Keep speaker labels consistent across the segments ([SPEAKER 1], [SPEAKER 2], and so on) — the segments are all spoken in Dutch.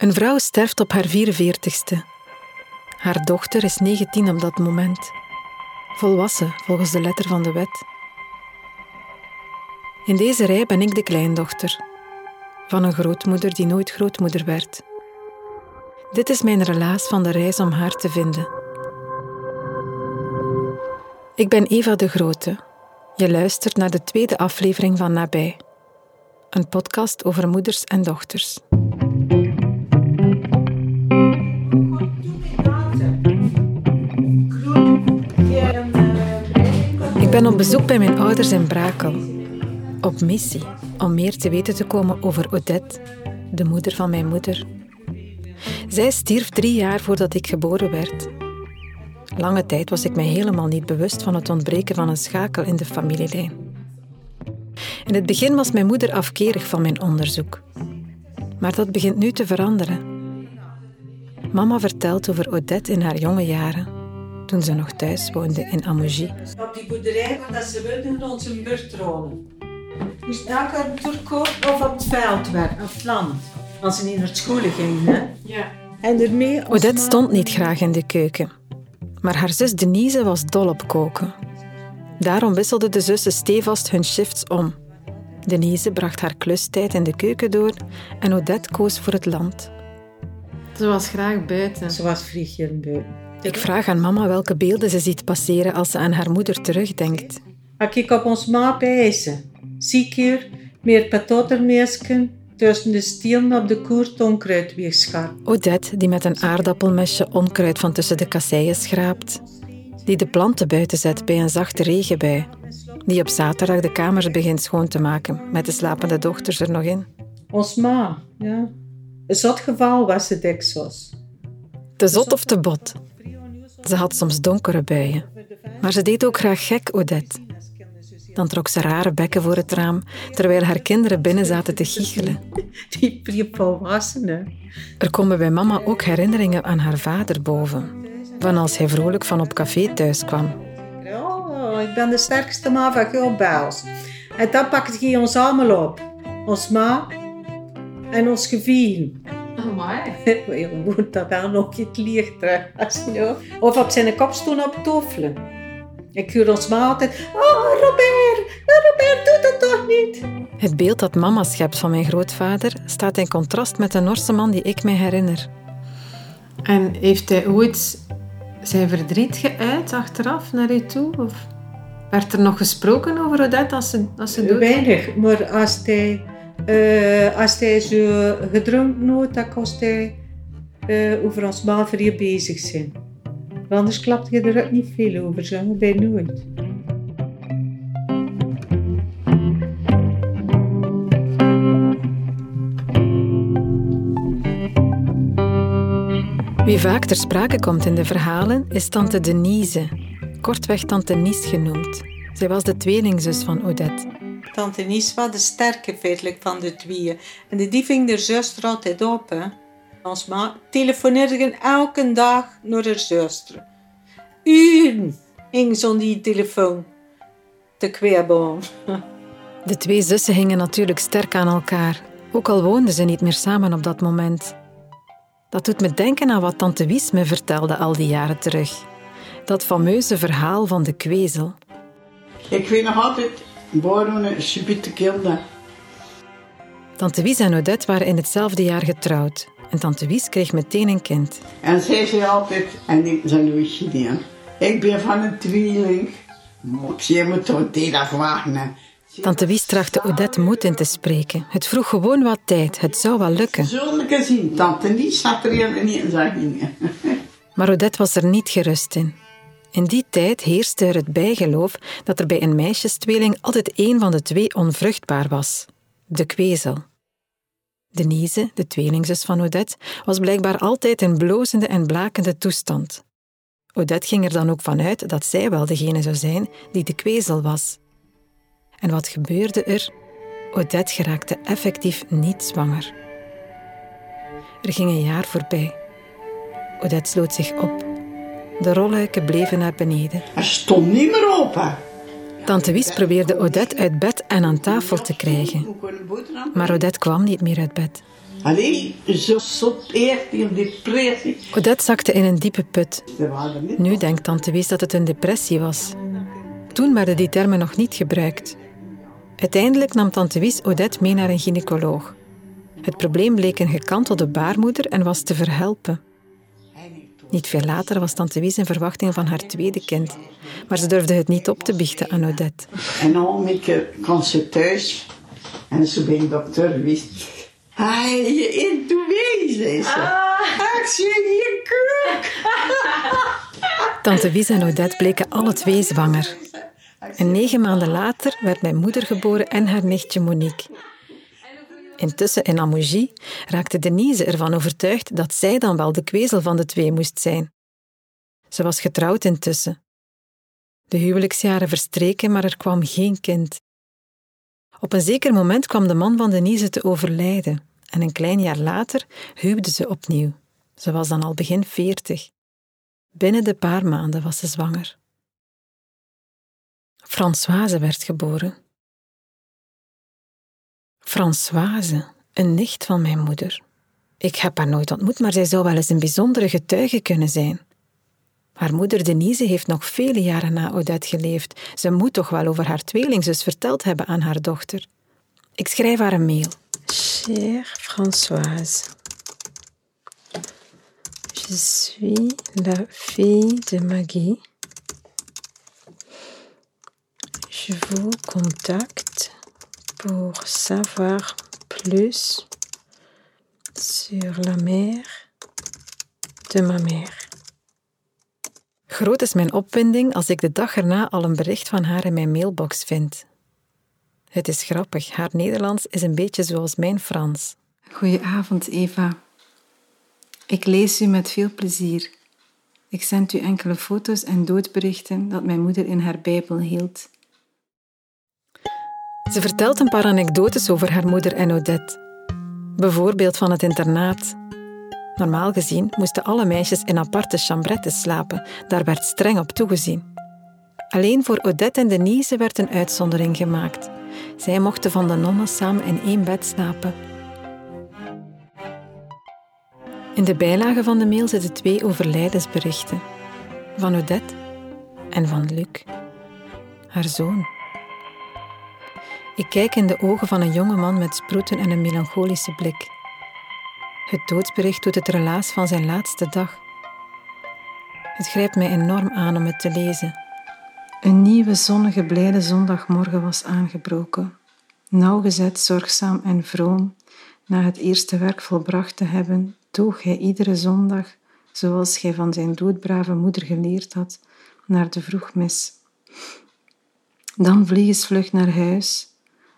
[SPEAKER 1] Een vrouw sterft op haar 44ste. Haar dochter is 19 op dat moment. Volwassen volgens de letter van de wet. In deze rij ben ik de kleindochter van een grootmoeder die nooit grootmoeder werd. Dit is mijn relaas van de reis om haar te vinden. Ik ben Eva de Grote. Je luistert naar de tweede aflevering van Nabij, een podcast over moeders en dochters. Ik ben op bezoek bij mijn ouders in Brakel. Op missie om meer te weten te komen over Odette, de moeder van mijn moeder. Zij stierf drie jaar voordat ik geboren werd. Lange tijd was ik mij helemaal niet bewust van het ontbreken van een schakel in de familielijn. In het begin was mijn moeder afkerig van mijn onderzoek. Maar dat begint nu te veranderen. Mama vertelt over Odette in haar jonge jaren, toen ze nog thuis woonde in Amougie.
[SPEAKER 2] Op die boerderij waar ze woonden rond zijn buurt wonen. Dus daar kan of op het veld werken, op het land. Als ze niet naar school gingen, hè?
[SPEAKER 3] Ja.
[SPEAKER 2] En ermee...
[SPEAKER 1] Odette stond niet graag in de keuken. Maar haar zus Denise was dol op koken. Daarom wisselden de zussen stevast hun shifts om. Denise bracht haar klustijd in de keuken door en Odette koos voor het land.
[SPEAKER 3] Ze was graag buiten.
[SPEAKER 2] Ze was vliegje buiten.
[SPEAKER 1] Ik vraag aan mama welke beelden ze ziet passeren als ze aan haar moeder terugdenkt.
[SPEAKER 2] Als ik op ons ma pijzen. Ziek hier, meer patottermeesken, tussen de stielen op de koert onkruid.
[SPEAKER 1] Odette, die met een aardappelmesje onkruid van tussen de kasseien schraapt. Die de planten buiten zet bij een zachte regenbui. Die op zaterdag de kamers begint schoon te maken, met de slapende dochters er nog in.
[SPEAKER 2] Ons ma, ja. Een zot geval was het dikwijls.
[SPEAKER 1] Te zot of te bot. Ze had soms donkere buien. Maar ze deed ook graag gek, Odette. Dan trok ze rare bekken voor het raam, terwijl haar kinderen binnen zaten te giechelen.
[SPEAKER 2] Die pre-volwassenen.
[SPEAKER 1] Er komen bij mama ook herinneringen aan haar vader boven. Van als hij vrolijk van op café thuis kwam.
[SPEAKER 2] Oh, ik ben de sterkste ma van Bijls. En dan pakt hij ons allemaal op. Ons ma en ons geviel.
[SPEAKER 3] Amai.
[SPEAKER 2] Je moet dat wel nog het licht je nou- Of op zijn kop stoen op toffelen. Ik huur ons ma altijd. Oh, Robert, oh, Robert, doe dat toch niet?
[SPEAKER 1] Het beeld dat mama schept van mijn grootvader staat in contrast met de Norse man die ik mij herinner.
[SPEAKER 3] En heeft hij ooit zijn verdriet geuit achteraf naar u toe? Of werd er nog gesproken over Odette als ze, als ze dood
[SPEAKER 2] Weinig, maar als hij, eh, als hij zo gedronken had, dan kost hij eh, over ons ma voor je bezig zijn. Want Anders klapt je er ook niet veel over, zo bij nooit.
[SPEAKER 1] Wie vaak ter sprake komt in de verhalen is tante Denise, kortweg tante Nies genoemd. Zij was de tweelingzus van Odette.
[SPEAKER 2] Tante Nies was de sterke feitelijk van de tweeën. En die ving de zuster altijd op. Hè. Ons ma telefoneerde elke dag naar haar zuster. Uren hing ze die telefoon te kwebbelen.
[SPEAKER 1] De twee zussen hingen natuurlijk sterk aan elkaar, ook al woonden ze niet meer samen op dat moment. Dat doet me denken aan wat tante Wies me vertelde al die jaren terug. Dat fameuze verhaal van de kwezel.
[SPEAKER 4] Ik weet nog altijd, waarom subiete kinderen.
[SPEAKER 1] Tante Wies en Odette waren in hetzelfde jaar getrouwd. En tante Wies kreeg meteen een kind.
[SPEAKER 4] En zij zei altijd, en ik nooit gedaan, ik ben van een tweeling. Zei, moet toch dit afwachten.
[SPEAKER 1] Tante Wies trachtte Odette moed in te spreken. Het vroeg gewoon wat tijd. Het zou wel lukken.
[SPEAKER 4] Zullen we zien, tante Nies zat er helemaal niet in dingen.
[SPEAKER 1] Maar Odette was er niet gerust in. In die tijd heerste er het bijgeloof dat er bij een meisjestweeling altijd één van de twee onvruchtbaar was: de kwezel. Denise, de tweelingzus van Odette, was blijkbaar altijd in blozende en blakende toestand. Odette ging er dan ook vanuit dat zij wel degene zou zijn die de kwezel was. En wat gebeurde er? Odette geraakte effectief niet zwanger. Er ging een jaar voorbij. Odette sloot zich op. De rolluiken bleven naar beneden.
[SPEAKER 4] Hij stond niet meer open.
[SPEAKER 1] Tante Wies probeerde Odette uit bed en aan tafel te krijgen. Maar Odette kwam niet meer uit bed.
[SPEAKER 4] Alleen zo die een depressie.
[SPEAKER 1] Odette zakte in een diepe put. Nu denkt tante Wies dat het een depressie was. Toen werden die termen nog niet gebruikt. Uiteindelijk nam tante Wies Odette mee naar een gynaecoloog. Het probleem bleek een gekantelde baarmoeder en was te verhelpen. Niet veel later was tante Wies in verwachting van haar tweede kind. Maar ze durfde het niet op te biechten aan Odette.
[SPEAKER 4] En dan ik kwam ze thuis en zo bij de dokter wist. Hij je intuïtie, zei ze. Ah, ik zie je kuk.
[SPEAKER 1] Tante Wies en Odette bleken alle twee zwanger. En negen maanden later werd mijn moeder geboren en haar nichtje Monique. Intussen in Amougie raakte Denise ervan overtuigd dat zij dan wel de kwezel van de twee moest zijn. Ze was getrouwd intussen. De huwelijksjaren verstreken, maar er kwam geen kind. Op een zeker moment kwam de man van Denise te overlijden en een klein jaar later huwde ze opnieuw. Ze was dan al begin veertig. Binnen de paar maanden was ze zwanger. Françoise werd geboren. Françoise, een nicht van mijn moeder. Ik heb haar nooit ontmoet, maar zij zou wel eens een bijzondere getuige kunnen zijn. Haar moeder Denise heeft nog vele jaren na Odette geleefd. Ze moet toch wel over haar tweelingzus verteld hebben aan haar dochter. Ik schrijf haar een mail. Chère Françoise, je suis la fille de Maggie. Je vous contacte pour savoir plus sur la mère de ma mère. Groot is mijn opwinding als ik de dag erna al een bericht van haar in mijn mailbox vind. Het is grappig, haar Nederlands is een beetje zoals mijn Frans.
[SPEAKER 3] Goedenavond, Eva. Ik lees u met veel plezier. Ik zend u enkele foto's en doodberichten dat mijn moeder in haar Bijbel hield.
[SPEAKER 1] Ze vertelt een paar anekdotes over haar moeder en Odette. Bijvoorbeeld van het internaat. Normaal gezien moesten alle meisjes in aparte chambrettes slapen. Daar werd streng op toegezien. Alleen voor Odette en Denise werd een uitzondering gemaakt. Zij mochten van de nonnen samen in één bed slapen. In de bijlage van de mail zitten twee overlijdensberichten. Van Odette en van Luc, haar zoon. Ik kijk in de ogen van een jonge man met sproeten en een melancholische blik. Het doodsbericht doet het relaas van zijn laatste dag. Het grijpt mij enorm aan om het te lezen.
[SPEAKER 3] Een nieuwe zonnige blijde zondagmorgen was aangebroken. Nauwgezet, zorgzaam en vroom, na het eerste werk volbracht te hebben, toog hij iedere zondag, zoals hij van zijn doodbrave moeder geleerd had, naar de vroegmis. Dan vliegensvlug naar huis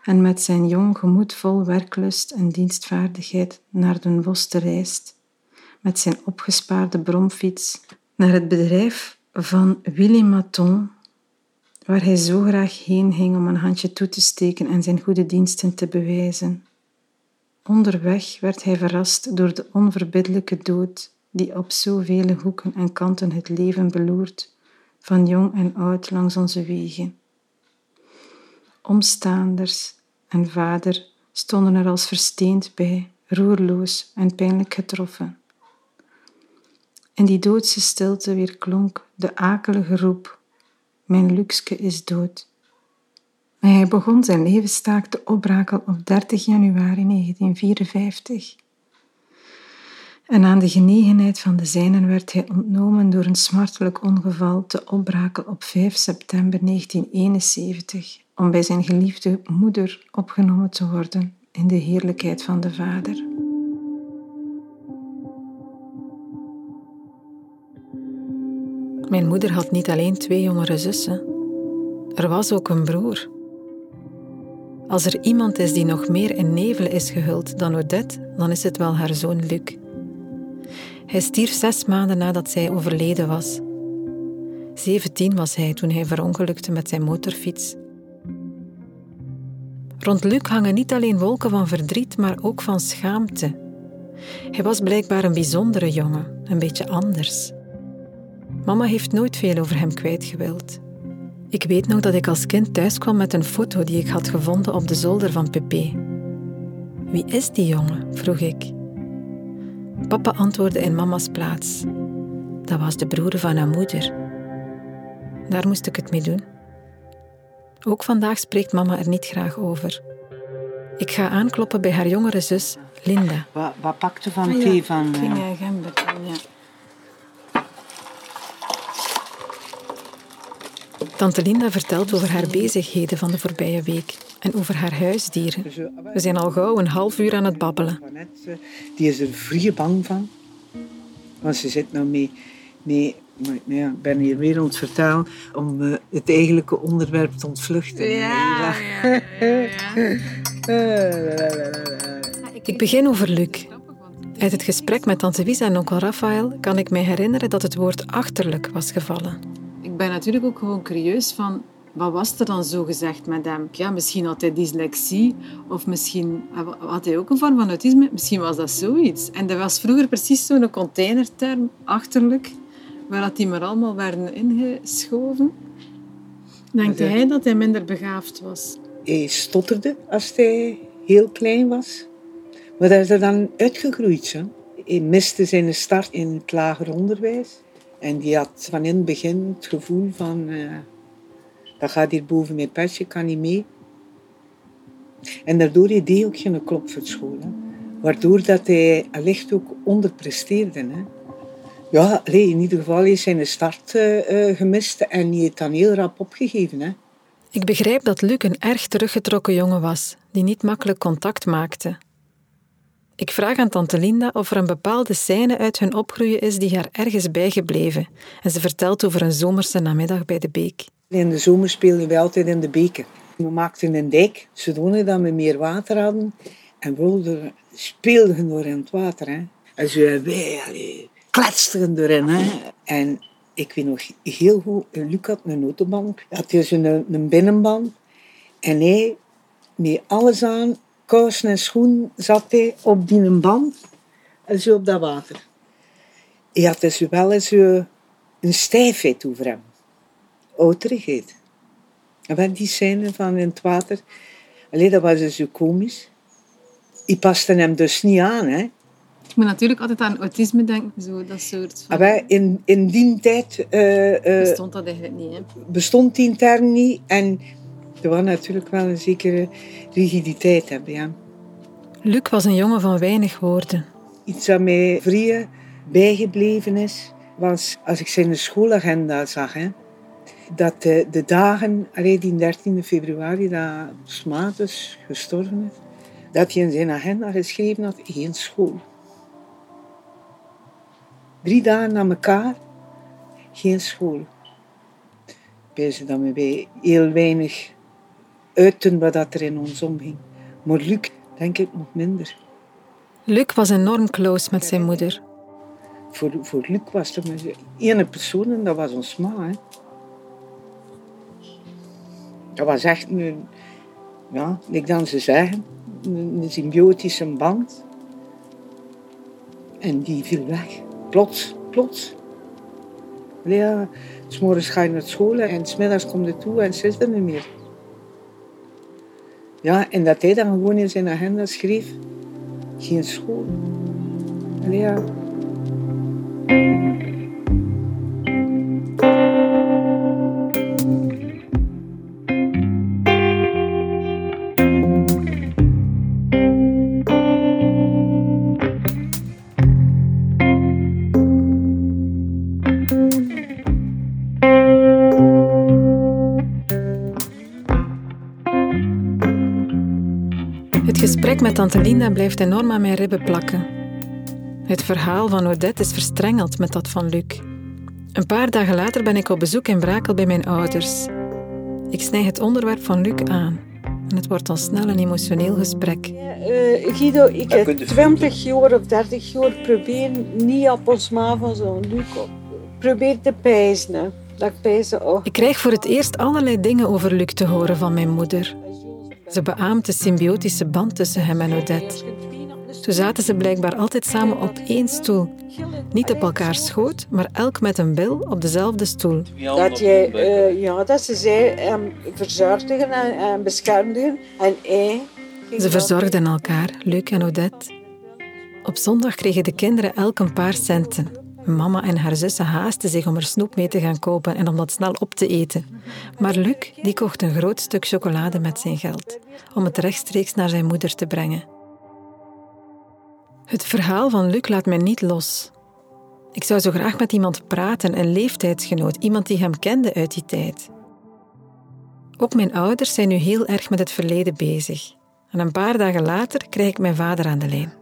[SPEAKER 3] en met zijn jong gemoed vol werklust en dienstvaardigheid naar den bos te reist, met zijn opgespaarde bromfiets naar het bedrijf van Willy Maton, waar hij zo graag heen ging om een handje toe te steken en zijn goede diensten te bewijzen. Onderweg werd hij verrast door de onverbiddelijke dood die op zoveel hoeken en kanten het leven beloert, van jong en oud langs onze wegen. Omstaanders en vader stonden er als versteend bij, roerloos en pijnlijk getroffen. In die doodse stilte weer klonk de akelige roep: Mijn Luxke is dood. Hij begon zijn levenstaak te opbraken op 30 januari 1954. En aan de genegenheid van de zijnen werd hij ontnomen door een smartelijk ongeval te opbraken op 5 september 1971 om bij zijn geliefde moeder opgenomen te worden in de heerlijkheid van de Vader.
[SPEAKER 1] Mijn moeder had niet alleen twee jongere zussen. Er was ook een broer. Als er iemand is die nog meer in nevel is gehuld dan Odette, dan is het wel haar zoon Luc. Hij stierf zes maanden nadat zij overleden was. Zeventien was hij toen hij verongelukte met zijn motorfiets. Rond Luc hangen niet alleen wolken van verdriet, maar ook van schaamte. Hij was blijkbaar een bijzondere jongen, een beetje anders. Mama heeft nooit veel over hem kwijtgewild. Ik weet nog dat ik als kind thuis kwam met een foto die ik had gevonden op de zolder van Pépé. Wie is die jongen? vroeg ik. Papa antwoordde in mama's plaats. Dat was de broer van haar moeder. Daar moest ik het mee doen. Ook vandaag spreekt mama er niet graag over. Ik ga aankloppen bij haar jongere zus, Linda.
[SPEAKER 4] Wat, wat pakte van ah, thee van...
[SPEAKER 3] Uh... gember, ja.
[SPEAKER 1] Tante Linda vertelt over haar bezigheden van de voorbije week en over haar huisdieren. We zijn al gauw een half uur aan het babbelen.
[SPEAKER 4] Die is er vrije bang van. Want ze zit nou mee... mee maar, ja, ik ben hier weer aan het vertellen om uh, het eigenlijke onderwerp te ontvluchten.
[SPEAKER 3] Ja, ja, ja,
[SPEAKER 1] Ik begin over Luc. Uit het gesprek met tante Wisa en onkel Raphaël kan ik mij herinneren dat het woord achterlijk was gevallen.
[SPEAKER 3] Ik ben natuurlijk ook gewoon curieus van wat was er dan zo gezegd met hem? Ja, misschien had hij dyslexie of misschien had hij ook een vorm van autisme. Misschien was dat zoiets. En dat was vroeger precies zo'n containerterm, achterlijk waar dat die maar allemaal werden ingeschoven. Denkt hij dat hij minder begaafd was?
[SPEAKER 4] Hij stotterde als hij heel klein was. Maar dat is er dan uitgegroeid. Zo. Hij miste zijn start in het lager onderwijs. En die had van in het begin het gevoel van... Uh, dat gaat hier boven mijn petje, kan niet mee. En daardoor deed hij ook geen klop voor school. Hè. Waardoor dat hij allicht ook onderpresteerde. Hè. Ja, in ieder geval is zijn start uh, gemist en die heeft dan heel rap opgegeven. Hè.
[SPEAKER 1] Ik begrijp dat Luc een erg teruggetrokken jongen was, die niet makkelijk contact maakte. Ik vraag aan tante Linda of er een bepaalde scène uit hun opgroeien is die haar ergens bijgebleven. En ze vertelt over een zomerse namiddag bij de beek.
[SPEAKER 4] In de zomer speelden we altijd in de beken. We maakten een dijk, zodanig dat we meer water hadden. En we speelden door in het water. Hè. En zo wij, kletsten erin. Hè. En ik weet nog heel goed, Luc had een autoband, had dus een, een binnenband. En hij, met alles aan, kousen en schoen, zat hij op die band en zo op dat water. Hij had dus wel eens een stijfheid over hem. Ouderigheid. En wat die scène van in het water, alleen dat was dus zo komisch. Die paste hem dus niet aan, hè.
[SPEAKER 3] Ik moet natuurlijk altijd aan autisme denken, zo, dat soort
[SPEAKER 4] van... Ah, in, in die tijd... Uh, uh,
[SPEAKER 3] bestond dat eigenlijk niet, hè?
[SPEAKER 4] Bestond die term niet. En er was natuurlijk wel een zekere rigiditeit hebben, ja.
[SPEAKER 1] Luc was een jongen van weinig woorden.
[SPEAKER 4] Iets dat mij vrije bijgebleven is, was als ik zijn schoolagenda zag. Hè, dat de, de dagen, alleen die 13 februari, dat Smatus gestorven is, dat hij in zijn agenda geschreven had, geen school. Drie dagen na elkaar, geen school. Ik dat we heel weinig uiten wat er in ons omging. Maar Luc, denk ik nog minder.
[SPEAKER 1] Luc was enorm close met zijn moeder.
[SPEAKER 4] Voor, voor Luc was er maar één persoon en dat was ons ma. Hè. Dat was echt een, ja, ik dan ze zeggen, een symbiotische band. En die viel weg. Plots, plots. Ja, s ga je naar school en smiddags komt je toe en ze is er niet meer. Ja, en dat hij dan gewoon in zijn agenda schreef, geen school. ja.
[SPEAKER 1] Tante Linda blijft enorm aan mijn ribben plakken. Het verhaal van Odette is verstrengeld met dat van Luc. Een paar dagen later ben ik op bezoek in Brakel bij mijn ouders. Ik snij het onderwerp van Luc aan. En het wordt al snel een emotioneel gesprek.
[SPEAKER 2] Uh, Guido, ik heb 20 jaar of 30 jaar probeer niet op ons ma van zo'n Luc probeer te pijzen. Dat ik pijzen oh.
[SPEAKER 1] Ik krijg voor het eerst allerlei dingen over Luc te horen van mijn moeder. Ze beaamt de symbiotische band tussen hem en Odette. Zo zaten ze blijkbaar altijd samen op één stoel. Niet op elkaar schoot, maar elk met een bil op dezelfde stoel.
[SPEAKER 2] Dat, jij, uh, ja, dat ze zij hem verzorgden en, en beschermden. En hij
[SPEAKER 1] Ze verzorgden elkaar, Luc en Odette. Op zondag kregen de kinderen elk een paar centen. Mama en haar zussen haasten zich om er snoep mee te gaan kopen en om dat snel op te eten. Maar Luc die kocht een groot stuk chocolade met zijn geld, om het rechtstreeks naar zijn moeder te brengen. Het verhaal van Luc laat mij niet los. Ik zou zo graag met iemand praten, een leeftijdsgenoot, iemand die hem kende uit die tijd. Ook mijn ouders zijn nu heel erg met het verleden bezig. En een paar dagen later krijg ik mijn vader aan de lijn.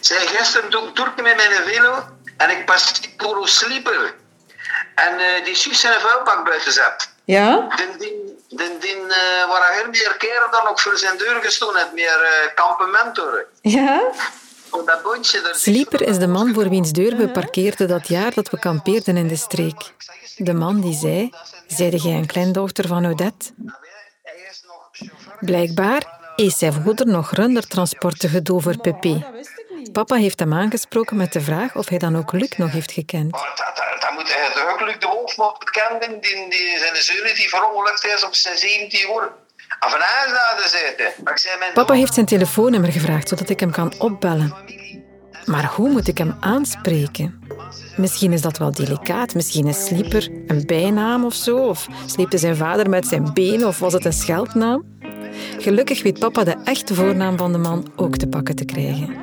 [SPEAKER 5] Zij gisteren doe met mijn velo en ik pas door een slieper. En uh, die zus zijn vuilbak buiten zet.
[SPEAKER 2] Ja?
[SPEAKER 5] Den dien, den dien uh, waar hij meer keren dan ook voor zijn deur gestoken heeft, meer uh, kampement door.
[SPEAKER 2] Ja?
[SPEAKER 5] Dat boontje, daar
[SPEAKER 1] Slieper is de man voor wiens deur we parkeerden dat jaar dat we kampeerden in de streek. De man die zei, zeide jij een kleindochter van Odette? Blijkbaar is zijn moeder nog rundertransporten gedoe voor Pepe. Papa heeft hem aangesproken met de vraag of hij dan ook Luc nog heeft gekend.
[SPEAKER 5] Dat, dat, dat moet hij ook Luc de Wolf nog kennen, die, die zijn zoon die verongelukt is op zijn 17 jaar.
[SPEAKER 1] Papa heeft zijn telefoonnummer gevraagd zodat ik hem kan opbellen. Maar hoe moet ik hem aanspreken? Misschien is dat wel delicaat. Misschien is Slieper een bijnaam of zo. Of sleepte zijn vader met zijn been of was het een scheldnaam? Gelukkig weet papa de echte voornaam van de man ook te pakken te krijgen.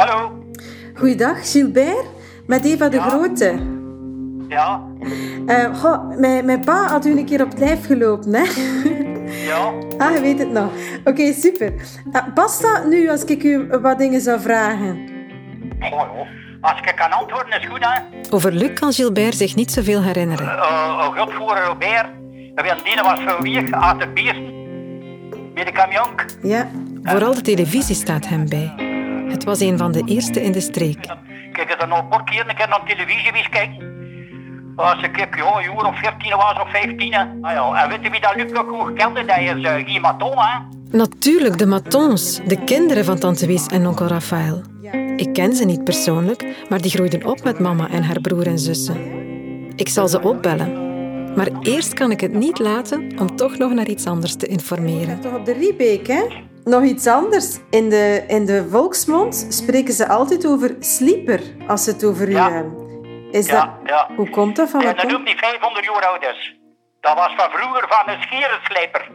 [SPEAKER 6] Hallo.
[SPEAKER 2] Goeiedag, Gilbert. Met Eva de Grote.
[SPEAKER 6] Ja,
[SPEAKER 2] Eh, goh, mijn, mijn pa had u een keer op het lijf gelopen, hè?
[SPEAKER 6] ja.
[SPEAKER 2] Ah, je weet het nog. Oké, super. Uh, past dat nu als ik u wat dingen zou vragen?
[SPEAKER 6] Goh, joh. Als ik kan antwoorden is goed, hè.
[SPEAKER 1] Over Luc kan Gilbert zich niet zoveel herinneren.
[SPEAKER 6] Uh, uh, Godvoerder Robert. We weten die was weer uit de beest. Bij de camion.
[SPEAKER 2] Ja.
[SPEAKER 1] Vooral de televisie staat hem bij. Het was een van de eerste in de streek.
[SPEAKER 6] Kijk, er nog een paar keer een keer naar de televisie eens kijken. Als ik heb, ja, een uur of 14 was of 15. hè. Ah, ja. En weet je wie dat Luc ook goed kende? Dat is uh, Guy Maton, hè.
[SPEAKER 1] Natuurlijk, de Matons, de kinderen van tante Wies en onkel Raphaël. Ik ken ze niet persoonlijk, maar die groeiden op met mama en haar broer en zussen. Ik zal ze opbellen. Maar eerst kan ik het niet laten om toch nog naar iets anders te informeren.
[SPEAKER 2] Toch op de Riebeek, hè? Nog iets anders. In de, in de volksmond spreken ze altijd over slieper als ze het over u
[SPEAKER 6] Ja.
[SPEAKER 2] hebben. Is
[SPEAKER 6] Ja,
[SPEAKER 2] dat...
[SPEAKER 6] ja.
[SPEAKER 2] Hoe komt dat van
[SPEAKER 6] En
[SPEAKER 2] wat
[SPEAKER 6] dat noemt die 500 jaar oud is. Dat was van vroeger van een scherenslijper.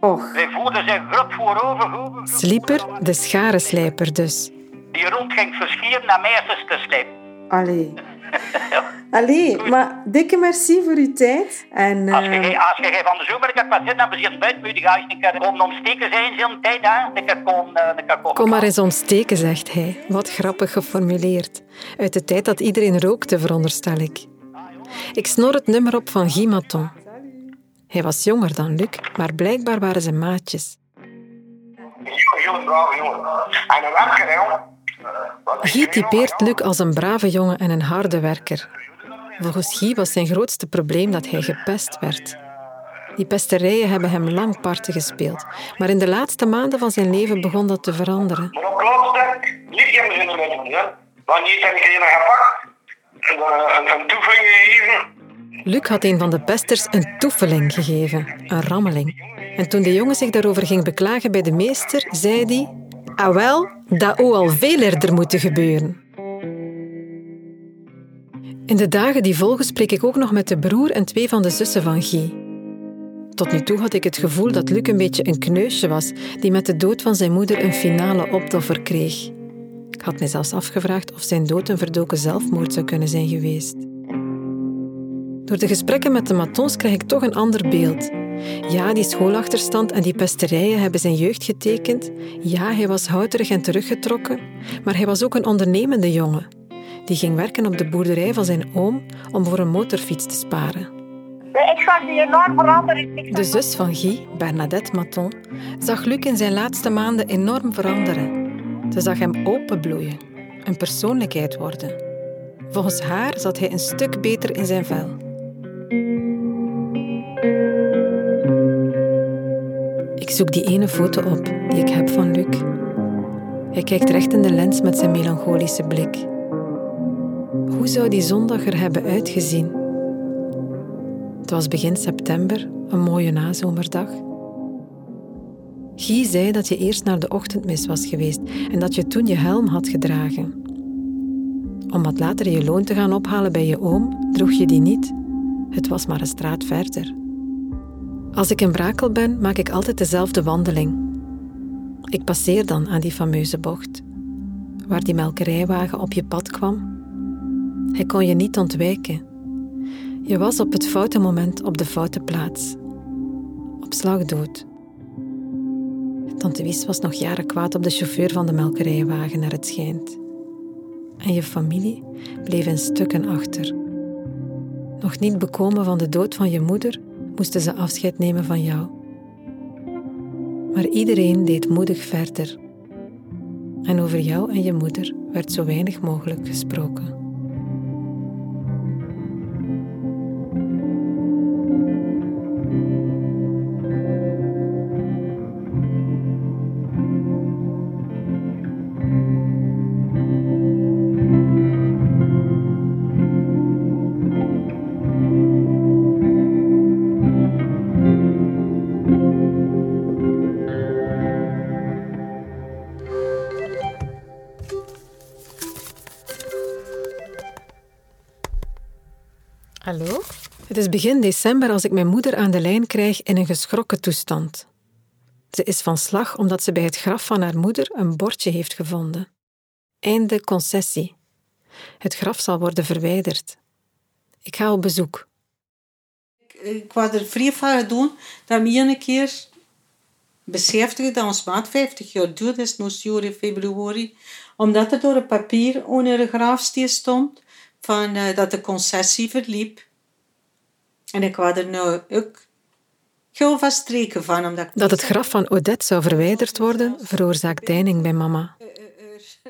[SPEAKER 2] Och,
[SPEAKER 6] Wij voerden zijn grot voorover. over-
[SPEAKER 1] Slieper, de scharenslijper dus.
[SPEAKER 6] Die rond ging verschieren naar meisjes te slijpen.
[SPEAKER 2] allee. Allee, maar dikke merci voor uw tijd. En
[SPEAKER 6] Als je,
[SPEAKER 2] eh,
[SPEAKER 6] geen- als je geen van de zomer gaat zitten, dan bezit buiten moet je gaan een keer komen omsteken zijn zo'n tijd, hè. Komen, eh.
[SPEAKER 1] Kom maar eens ontsteken, zegt hij. Wat grappig geformuleerd. Uit de tijd dat iedereen rookte, veronderstel ik. Ik snor het nummer op van Guy Maton. Hij was jonger dan Luc, maar blijkbaar waren ze maatjes.
[SPEAKER 5] Jongen, brave jongen. En een werker, jongen.
[SPEAKER 1] Guy typeert Luc als een brave jongen en een harde werker. Volgens Guy was zijn grootste probleem dat hij gepest werd. Die pesterijen hebben hem lang parten gespeeld, maar in de laatste maanden van zijn leven begon dat te veranderen.
[SPEAKER 5] Gegeven.
[SPEAKER 1] Luc had een van de pesters een toefeling gegeven, een rammeling. En toen de jongen zich daarover ging beklagen bij de meester, zei hij... Ah wel, dat zou al veel eerder moeten gebeuren. In de dagen die volgen spreek ik ook nog met de broer en twee van de zussen van Guy. Tot nu toe had ik het gevoel dat Luc een beetje een kneusje was die met de dood van zijn moeder een finale opdoffer kreeg. Ik had mij zelfs afgevraagd of zijn dood een verdoken zelfmoord zou kunnen zijn geweest. Door de gesprekken met de matons krijg ik toch een ander beeld. Ja, die schoolachterstand en die pesterijen hebben zijn jeugd getekend. Ja, hij was houterig en teruggetrokken. Maar hij was ook een ondernemende jongen. Die ging werken op de boerderij van zijn oom om voor een motorfiets te sparen.
[SPEAKER 7] Ik zag die enorm veranderen.
[SPEAKER 1] De zus van Guy, Bernadette Maton, zag Luc in zijn laatste maanden enorm veranderen. Ze zag hem openbloeien, een persoonlijkheid worden. Volgens haar zat hij een stuk beter in zijn vel. Zoek die ene foto op die ik heb van Luc. Hij kijkt recht in de lens met zijn melancholische blik. Hoe zou die zondag er hebben uitgezien? Het was begin september, een mooie nazomerdag. Guy zei dat je eerst naar de ochtendmis was geweest en dat je toen je helm had gedragen. Om wat later je loon te gaan ophalen bij je oom, droeg je die niet. Het was maar een straat verder. Als ik in Brakel ben, maak ik altijd dezelfde wandeling. Ik passeer dan aan die fameuze bocht, waar die melkerijwagen op je pad kwam. Hij kon je niet ontwijken. Je was op het foute moment op de foute plaats. Op slag dood. Tante Wies was nog jaren kwaad op de chauffeur van de melkerijwagen, naar het schijnt. En je familie bleef in stukken achter. Nog niet bekomen van de dood van je moeder, moesten ze afscheid nemen van jou. Maar iedereen deed moedig verder. En over jou en je moeder werd zo weinig mogelijk gesproken. Het is begin december als ik mijn moeder aan de lijn krijg in een geschrokken toestand. Ze is van slag omdat ze bij het graf van haar moeder een bordje heeft gevonden. Einde concessie. Het graf zal worden verwijderd. Ik ga op bezoek.
[SPEAKER 2] Ik wou er vrij van doen dat me een keer besefte dat ons maat 50 jaar dood is, nu in februari, omdat er door een papier onder een grafsteen stond van, eh, dat de concessie verliep. En ik wou er nou ook gauw van streken van. Omdat
[SPEAKER 1] Dat het graf van Odette zou verwijderd worden, veroorzaakt deining bij mama.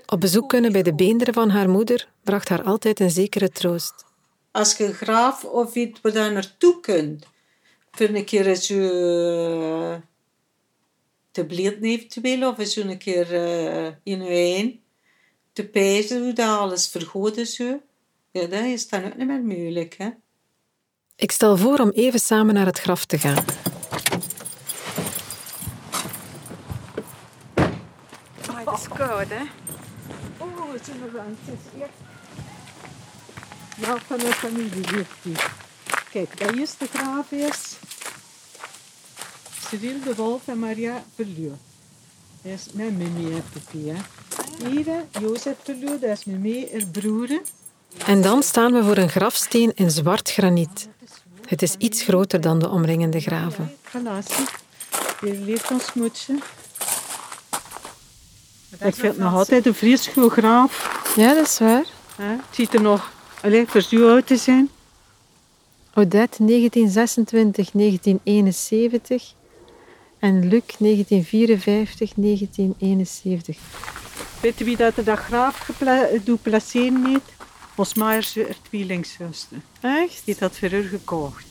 [SPEAKER 1] Op bezoek kunnen bij de beenderen van haar moeder bracht haar altijd een zekere troost.
[SPEAKER 2] als je graaf of iets waar daar naartoe kunt, voor een keer zo eh, te bleden eventueel, of zo een keer eh, in een te pijzen hoe dat alles vergoeden zo. Ja, dat is dan ook niet meer moeilijk, hè.
[SPEAKER 1] Ik stel voor om even samen naar het graf te gaan.
[SPEAKER 3] het is koud, hè?
[SPEAKER 2] Oh, het is een het is echt... Ja, van de familie heeft die. Kijk, dat is de graaf is Cyril de Wolf en Maria Verlieu. Dat is met Mimi en Pipi, hè. Hier, Jozef Verlieu, dat is Mimi, haar broer.
[SPEAKER 1] En dan staan we voor een grafsteen in zwart graniet. Het is iets groter dan de omringende graven.
[SPEAKER 2] Ik vind het nog altijd een vreselijk graaf.
[SPEAKER 3] Ja, dat is waar.
[SPEAKER 2] Hè? Het ziet er nog zo oud te zijn.
[SPEAKER 3] Odette 1926, 1971 en Luc 1954, 1971.
[SPEAKER 2] Weet je wie dat er dat graaf doet placeren heeft? Ons Maaiers haar tweelingzuster.
[SPEAKER 3] Echt?
[SPEAKER 2] Die heeft dat voor haar gekocht.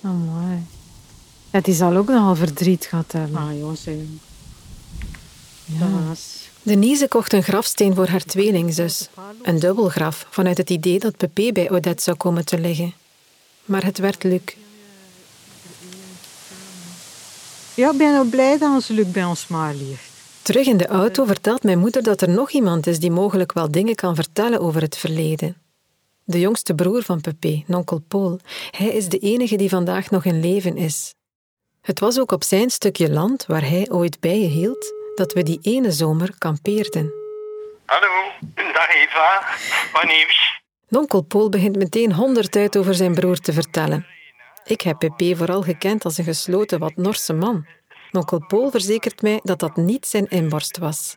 [SPEAKER 3] Oh, mooi. Ja, die zal ook nogal verdriet gehad hebben.
[SPEAKER 2] Ah, joh, ze.
[SPEAKER 3] Ja.
[SPEAKER 1] Denise kocht een grafsteen voor haar tweelingzus. Een dubbelgraf, vanuit het idee dat Pepe bij Odette zou komen te liggen. Maar het werd Luc.
[SPEAKER 2] Ja, ik ben ook blij dat ons Luc bij ons maar ligt.
[SPEAKER 1] Terug in de auto vertelt mijn moeder dat er nog iemand is die mogelijk wel dingen kan vertellen over het verleden. De jongste broer van Pepe, nonkel Paul. Hij is de enige die vandaag nog in leven is. Het was ook op zijn stukje land, waar hij ooit bij je hield, dat we die ene zomer kampeerden.
[SPEAKER 6] Hallo, dag Eva. Wat nieuws?
[SPEAKER 1] Nonkel Paul begint meteen honderd uit over zijn broer te vertellen. Ik heb Pepe vooral gekend als een gesloten, wat Norse man. Nonkel Paul verzekert mij dat dat niet zijn inborst was.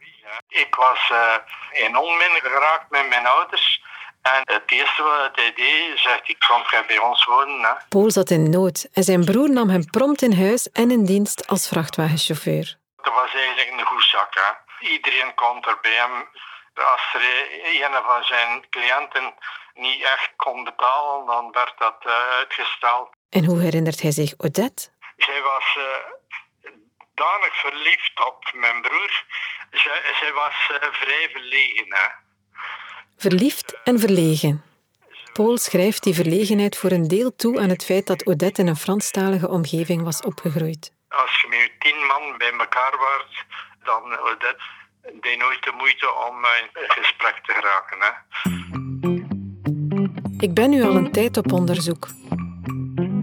[SPEAKER 6] Ik was eh, in onmin geraakt met mijn ouders. En het eerste wat hij deed, zegt ik kom jij bij ons wonen. Hè.
[SPEAKER 1] Paul zat in nood en zijn broer nam hem prompt in huis en in dienst als vrachtwagenchauffeur.
[SPEAKER 6] Dat was eigenlijk een goed zak. Hè. Iedereen kon er bij hem. Als er een van zijn cliënten niet echt kon betalen, dan werd dat eh, uitgesteld.
[SPEAKER 1] En hoe herinnert hij zich Odette?
[SPEAKER 6] Zij was eh, danig verliefd op mijn broer. Zij, zij was eh, vrij verlegen. Hè.
[SPEAKER 1] Verliefd en verlegen. Paul schrijft die verlegenheid voor een deel toe aan het feit dat Odette in een Franstalige omgeving was opgegroeid.
[SPEAKER 6] Als je met tien man bij elkaar was, dan Odette deed nooit de moeite om in gesprek te geraken. Hè.
[SPEAKER 1] Ik ben nu al een tijd op onderzoek.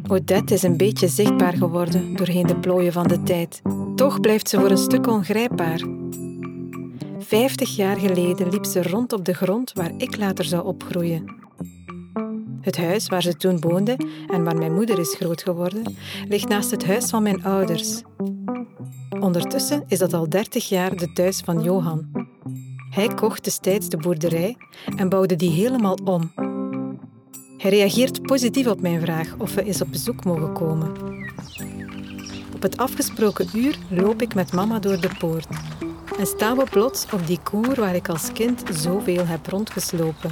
[SPEAKER 1] Odette is een beetje zichtbaar geworden doorheen de plooien van de tijd. Toch blijft ze voor een stuk ongrijpbaar. Vijftig jaar geleden liep ze rond op de grond waar ik later zou opgroeien. Het huis waar ze toen woonde en waar mijn moeder is groot geworden, ligt naast het huis van mijn ouders. Ondertussen is dat al dertig jaar de thuis van Johan. Hij kocht destijds de boerderij en bouwde die helemaal om. Hij reageert positief op mijn vraag of we eens op bezoek mogen komen. Op het afgesproken uur loop ik met mama door de poort en staan we plots op die koer waar ik als kind zoveel heb rondgeslopen.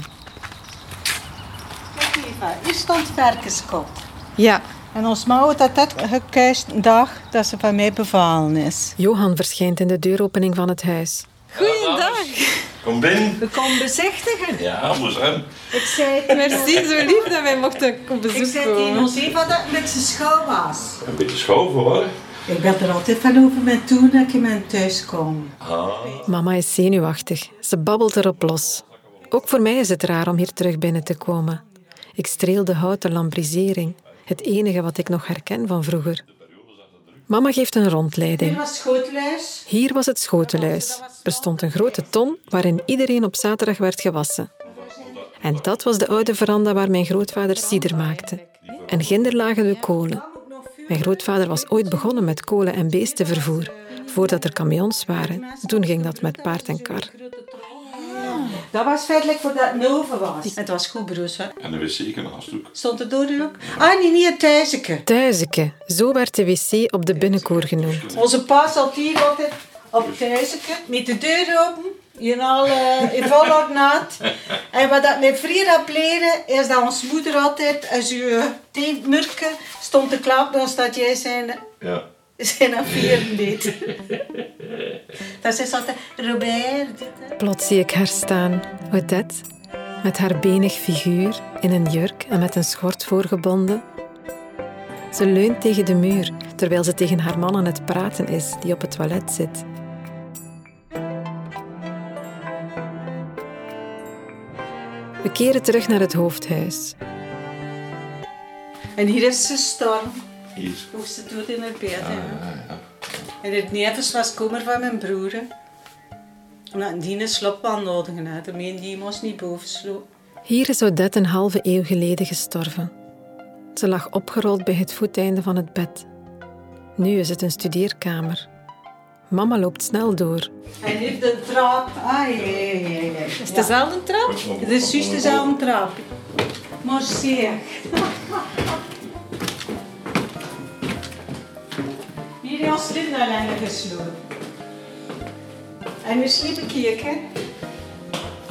[SPEAKER 2] Hier stond varkenskop.
[SPEAKER 1] Ja,
[SPEAKER 2] En ons mouw had dat gekuist een dag dat ze van mij bevallen is.
[SPEAKER 1] Johan verschijnt in de deuropening van het huis.
[SPEAKER 2] Goeiedag.
[SPEAKER 8] Kom binnen.
[SPEAKER 2] We komen bezichtigen.
[SPEAKER 8] Ja, moet zijn.
[SPEAKER 2] Ik zei
[SPEAKER 1] Merci, zo lief dat wij mochten op
[SPEAKER 2] Ik zei tegen ons Eva dat het met zijn schouw was.
[SPEAKER 8] Een beetje schoven hoor.
[SPEAKER 2] Ik ben er altijd van over met toen dat ik in mijn thuis kom.
[SPEAKER 1] Mama is zenuwachtig. Ze babbelt erop los. Ook voor mij is het raar om hier terug binnen te komen. Ik streel de houten lambrisering, het enige wat ik nog herken van vroeger. Mama geeft een rondleiding.
[SPEAKER 2] Dit was.
[SPEAKER 1] Hier was het schoteluis. Er stond een grote ton waarin iedereen op zaterdag werd gewassen. En dat was de oude veranda waar mijn grootvader cider maakte. En ginder lagen de kolen. Mijn grootvader was ooit begonnen met kolen- en beestenvervoer, voordat er camions waren. Toen ging dat met paard en kar.
[SPEAKER 2] Dat was feitelijk voordat het Noven was. Het was goed, broers. hè.
[SPEAKER 8] En een wc naast ook.
[SPEAKER 2] Stond het door ook? Ah, nee, niet het thuisje.
[SPEAKER 1] Thuiseke, zo werd de wc op de binnenkoer genoemd.
[SPEAKER 2] Onze pa zat hier altijd op het thuisje met de deur open. In, al, eh, in vol ornaat. En wat dat mijn vriend had leren, is dat onze moeder altijd, als je tegen murken stond te klappen, dan staat jij zijn,
[SPEAKER 8] Ja.
[SPEAKER 2] Zijn afvieren deed. Dat is altijd, Robert. dit.
[SPEAKER 1] Plots zie ik haar staan, Odette, met haar benig figuur in een jurk en met een schort voorgebonden. Ze leunt tegen de muur, terwijl ze tegen haar man aan het praten is, die op het toilet zit. We keren terug naar het hoofdhuis.
[SPEAKER 2] En hier is ze storm.
[SPEAKER 8] Hier.
[SPEAKER 2] Hoe ze doet in het bed. hè. En het nevens was kommer van mijn broer. Omdat een die een slopwand nodig had. Daarmee die moest niet boven slopen.
[SPEAKER 1] Hier is Odette een halve eeuw geleden gestorven. Ze lag opgerold bij het voeteinde van het bed. Nu is het een studeerkamer. Mama loopt snel door.
[SPEAKER 2] En heeft de trap. Ah, ja, ja, ja, ja. Is het dezelfde trap? Het is juist dezelfde trap. Maar Hier is ons Linda langer gesloten. En nu sliep ik hier, hè.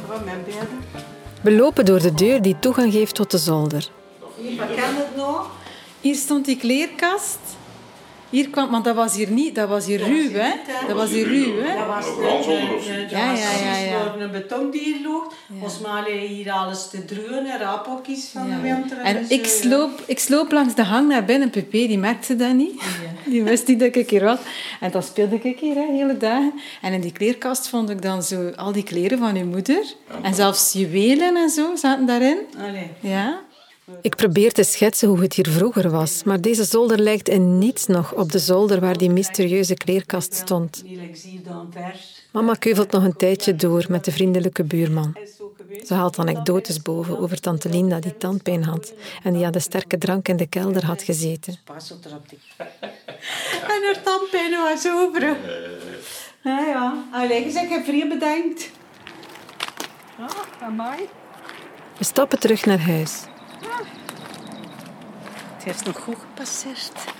[SPEAKER 2] Wat mijn.
[SPEAKER 1] We lopen door de deur die toegang geeft tot de zolder.
[SPEAKER 2] Hier, wat kan het nog?
[SPEAKER 3] Hier stond die kleerkast. Hier kwam, want dat was hier niet, dat was hier ruw, hè? Dat was hier ruw, hè?
[SPEAKER 2] Dat was de,
[SPEAKER 8] of zo.
[SPEAKER 2] de,
[SPEAKER 3] Ja, ja, ja,
[SPEAKER 2] een beton die hier ligt. Ons malen hier alles te druwen en rapokjes van de winter.
[SPEAKER 3] En
[SPEAKER 2] zo,
[SPEAKER 3] ik
[SPEAKER 2] ja.
[SPEAKER 3] sloop, ik sloop langs de gang naar binnen. Pepe, die merkte dat niet. Die wist niet dat ik hier was. En dan speelde ik hier hè, de hele dagen. En in die kleerkast vond ik dan zo al die kleren van uw moeder. En zelfs juwelen en zo zaten daarin.
[SPEAKER 2] Allee.
[SPEAKER 3] Ja.
[SPEAKER 1] Ik probeer te schetsen hoe het hier vroeger was, maar deze zolder lijkt in niets nog op de zolder waar die mysterieuze kleerkast stond. Mama keuvelt nog een tijdje door met de vriendelijke buurman. Ze haalt anekdotes boven over tante Linda die tandpijn had en die aan de sterke drank in de kelder had gezeten.
[SPEAKER 2] En haar tandpijn was over. Ja, ja. Allee, je zegt, ik heb vrij bedankt. Ah, amai.
[SPEAKER 1] We stappen terug naar huis.
[SPEAKER 2] Het is nog goed gepasseerd.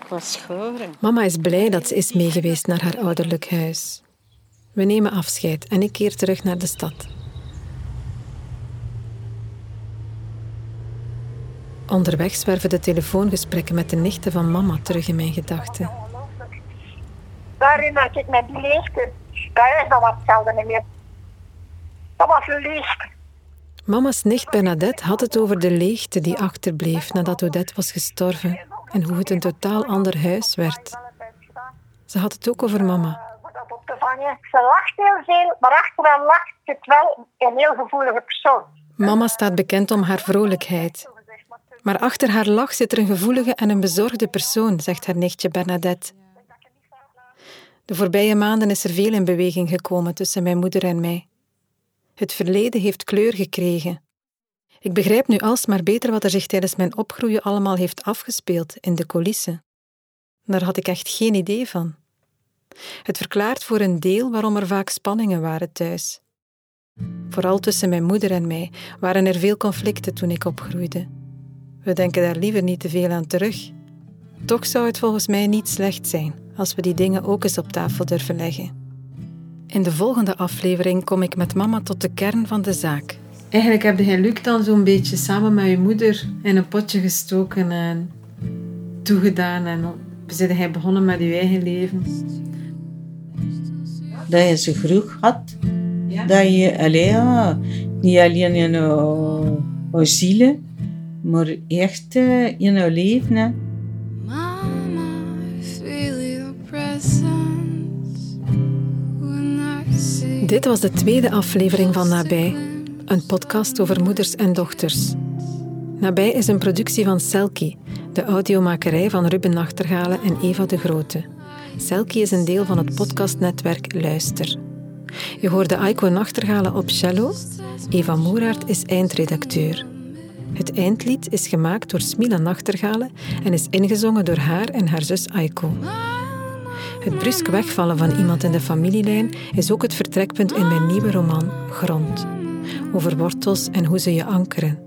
[SPEAKER 2] Ik was schoren.
[SPEAKER 1] Mama is blij dat ze is meegeweest naar haar ouderlijk huis. We nemen afscheid en ik keer terug naar de stad. Onderweg zwerven de telefoongesprekken met de nichten van mama terug in mijn gedachten.
[SPEAKER 7] Daarin had ik met die leegte. Ja, dat was hetzelfde niet meer. Dat was een leegte.
[SPEAKER 1] Mama's nicht Bernadette had het over de leegte die achterbleef nadat Odette was gestorven en hoe het een totaal ander huis werd. Ze had het ook over mama.
[SPEAKER 7] Dat op te vangen. Ze lacht heel veel, maar achteraan lacht het wel een heel gevoelige persoon.
[SPEAKER 1] Mama staat bekend om haar vrolijkheid. Maar achter haar lach zit er een gevoelige en een bezorgde persoon, zegt haar nichtje Bernadette. De voorbije maanden is er veel in beweging gekomen tussen mijn moeder en mij. Het verleden heeft kleur gekregen. Ik begrijp nu alsmaar beter wat er zich tijdens mijn opgroeien allemaal heeft afgespeeld in de coulissen. Daar had ik echt geen idee van. Het verklaart voor een deel waarom er vaak spanningen waren thuis. Vooral tussen mijn moeder en mij waren er veel conflicten toen ik opgroeide. We denken daar liever niet te veel aan terug. Toch zou het volgens mij niet slecht zijn als we die dingen ook eens op tafel durven leggen. In de volgende aflevering kom ik met mama tot de kern van de zaak. Eigenlijk heb je Luc dan zo'n beetje samen met je moeder in een potje gestoken en toegedaan. En zijn hij begonnen met je eigen leven.
[SPEAKER 2] Dat je ze vroeg had. Dat je allee, ja, niet alleen in je, je ziel, maar echt eh, in je leven. Hè.
[SPEAKER 1] Dit was de tweede aflevering van Nabij, een podcast over moeders en dochters. Nabij is een productie van Selkie, de audiomakerij van Ruben Nachtergalen en Eva de Grote. Selkie is een deel van het podcastnetwerk Luister. Je hoorde Aiko Nachtergalen op cello. Eva Moeraert is eindredacteur. Het eindlied is gemaakt door Smila Nachtergalen en is ingezongen door haar en haar zus Aiko. Het brusk wegvallen van iemand in de familielijn is ook het vertrekpunt in mijn nieuwe roman Grond. Over wortels en hoe ze je ankeren.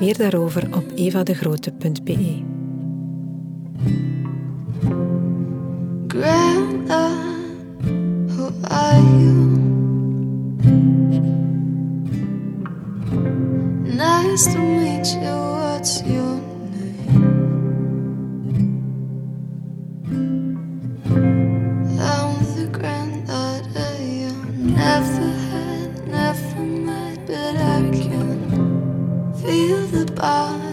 [SPEAKER 1] Meer daarover op evadegrote.be.
[SPEAKER 9] Who are you? Nice to meet you. What's your goodbye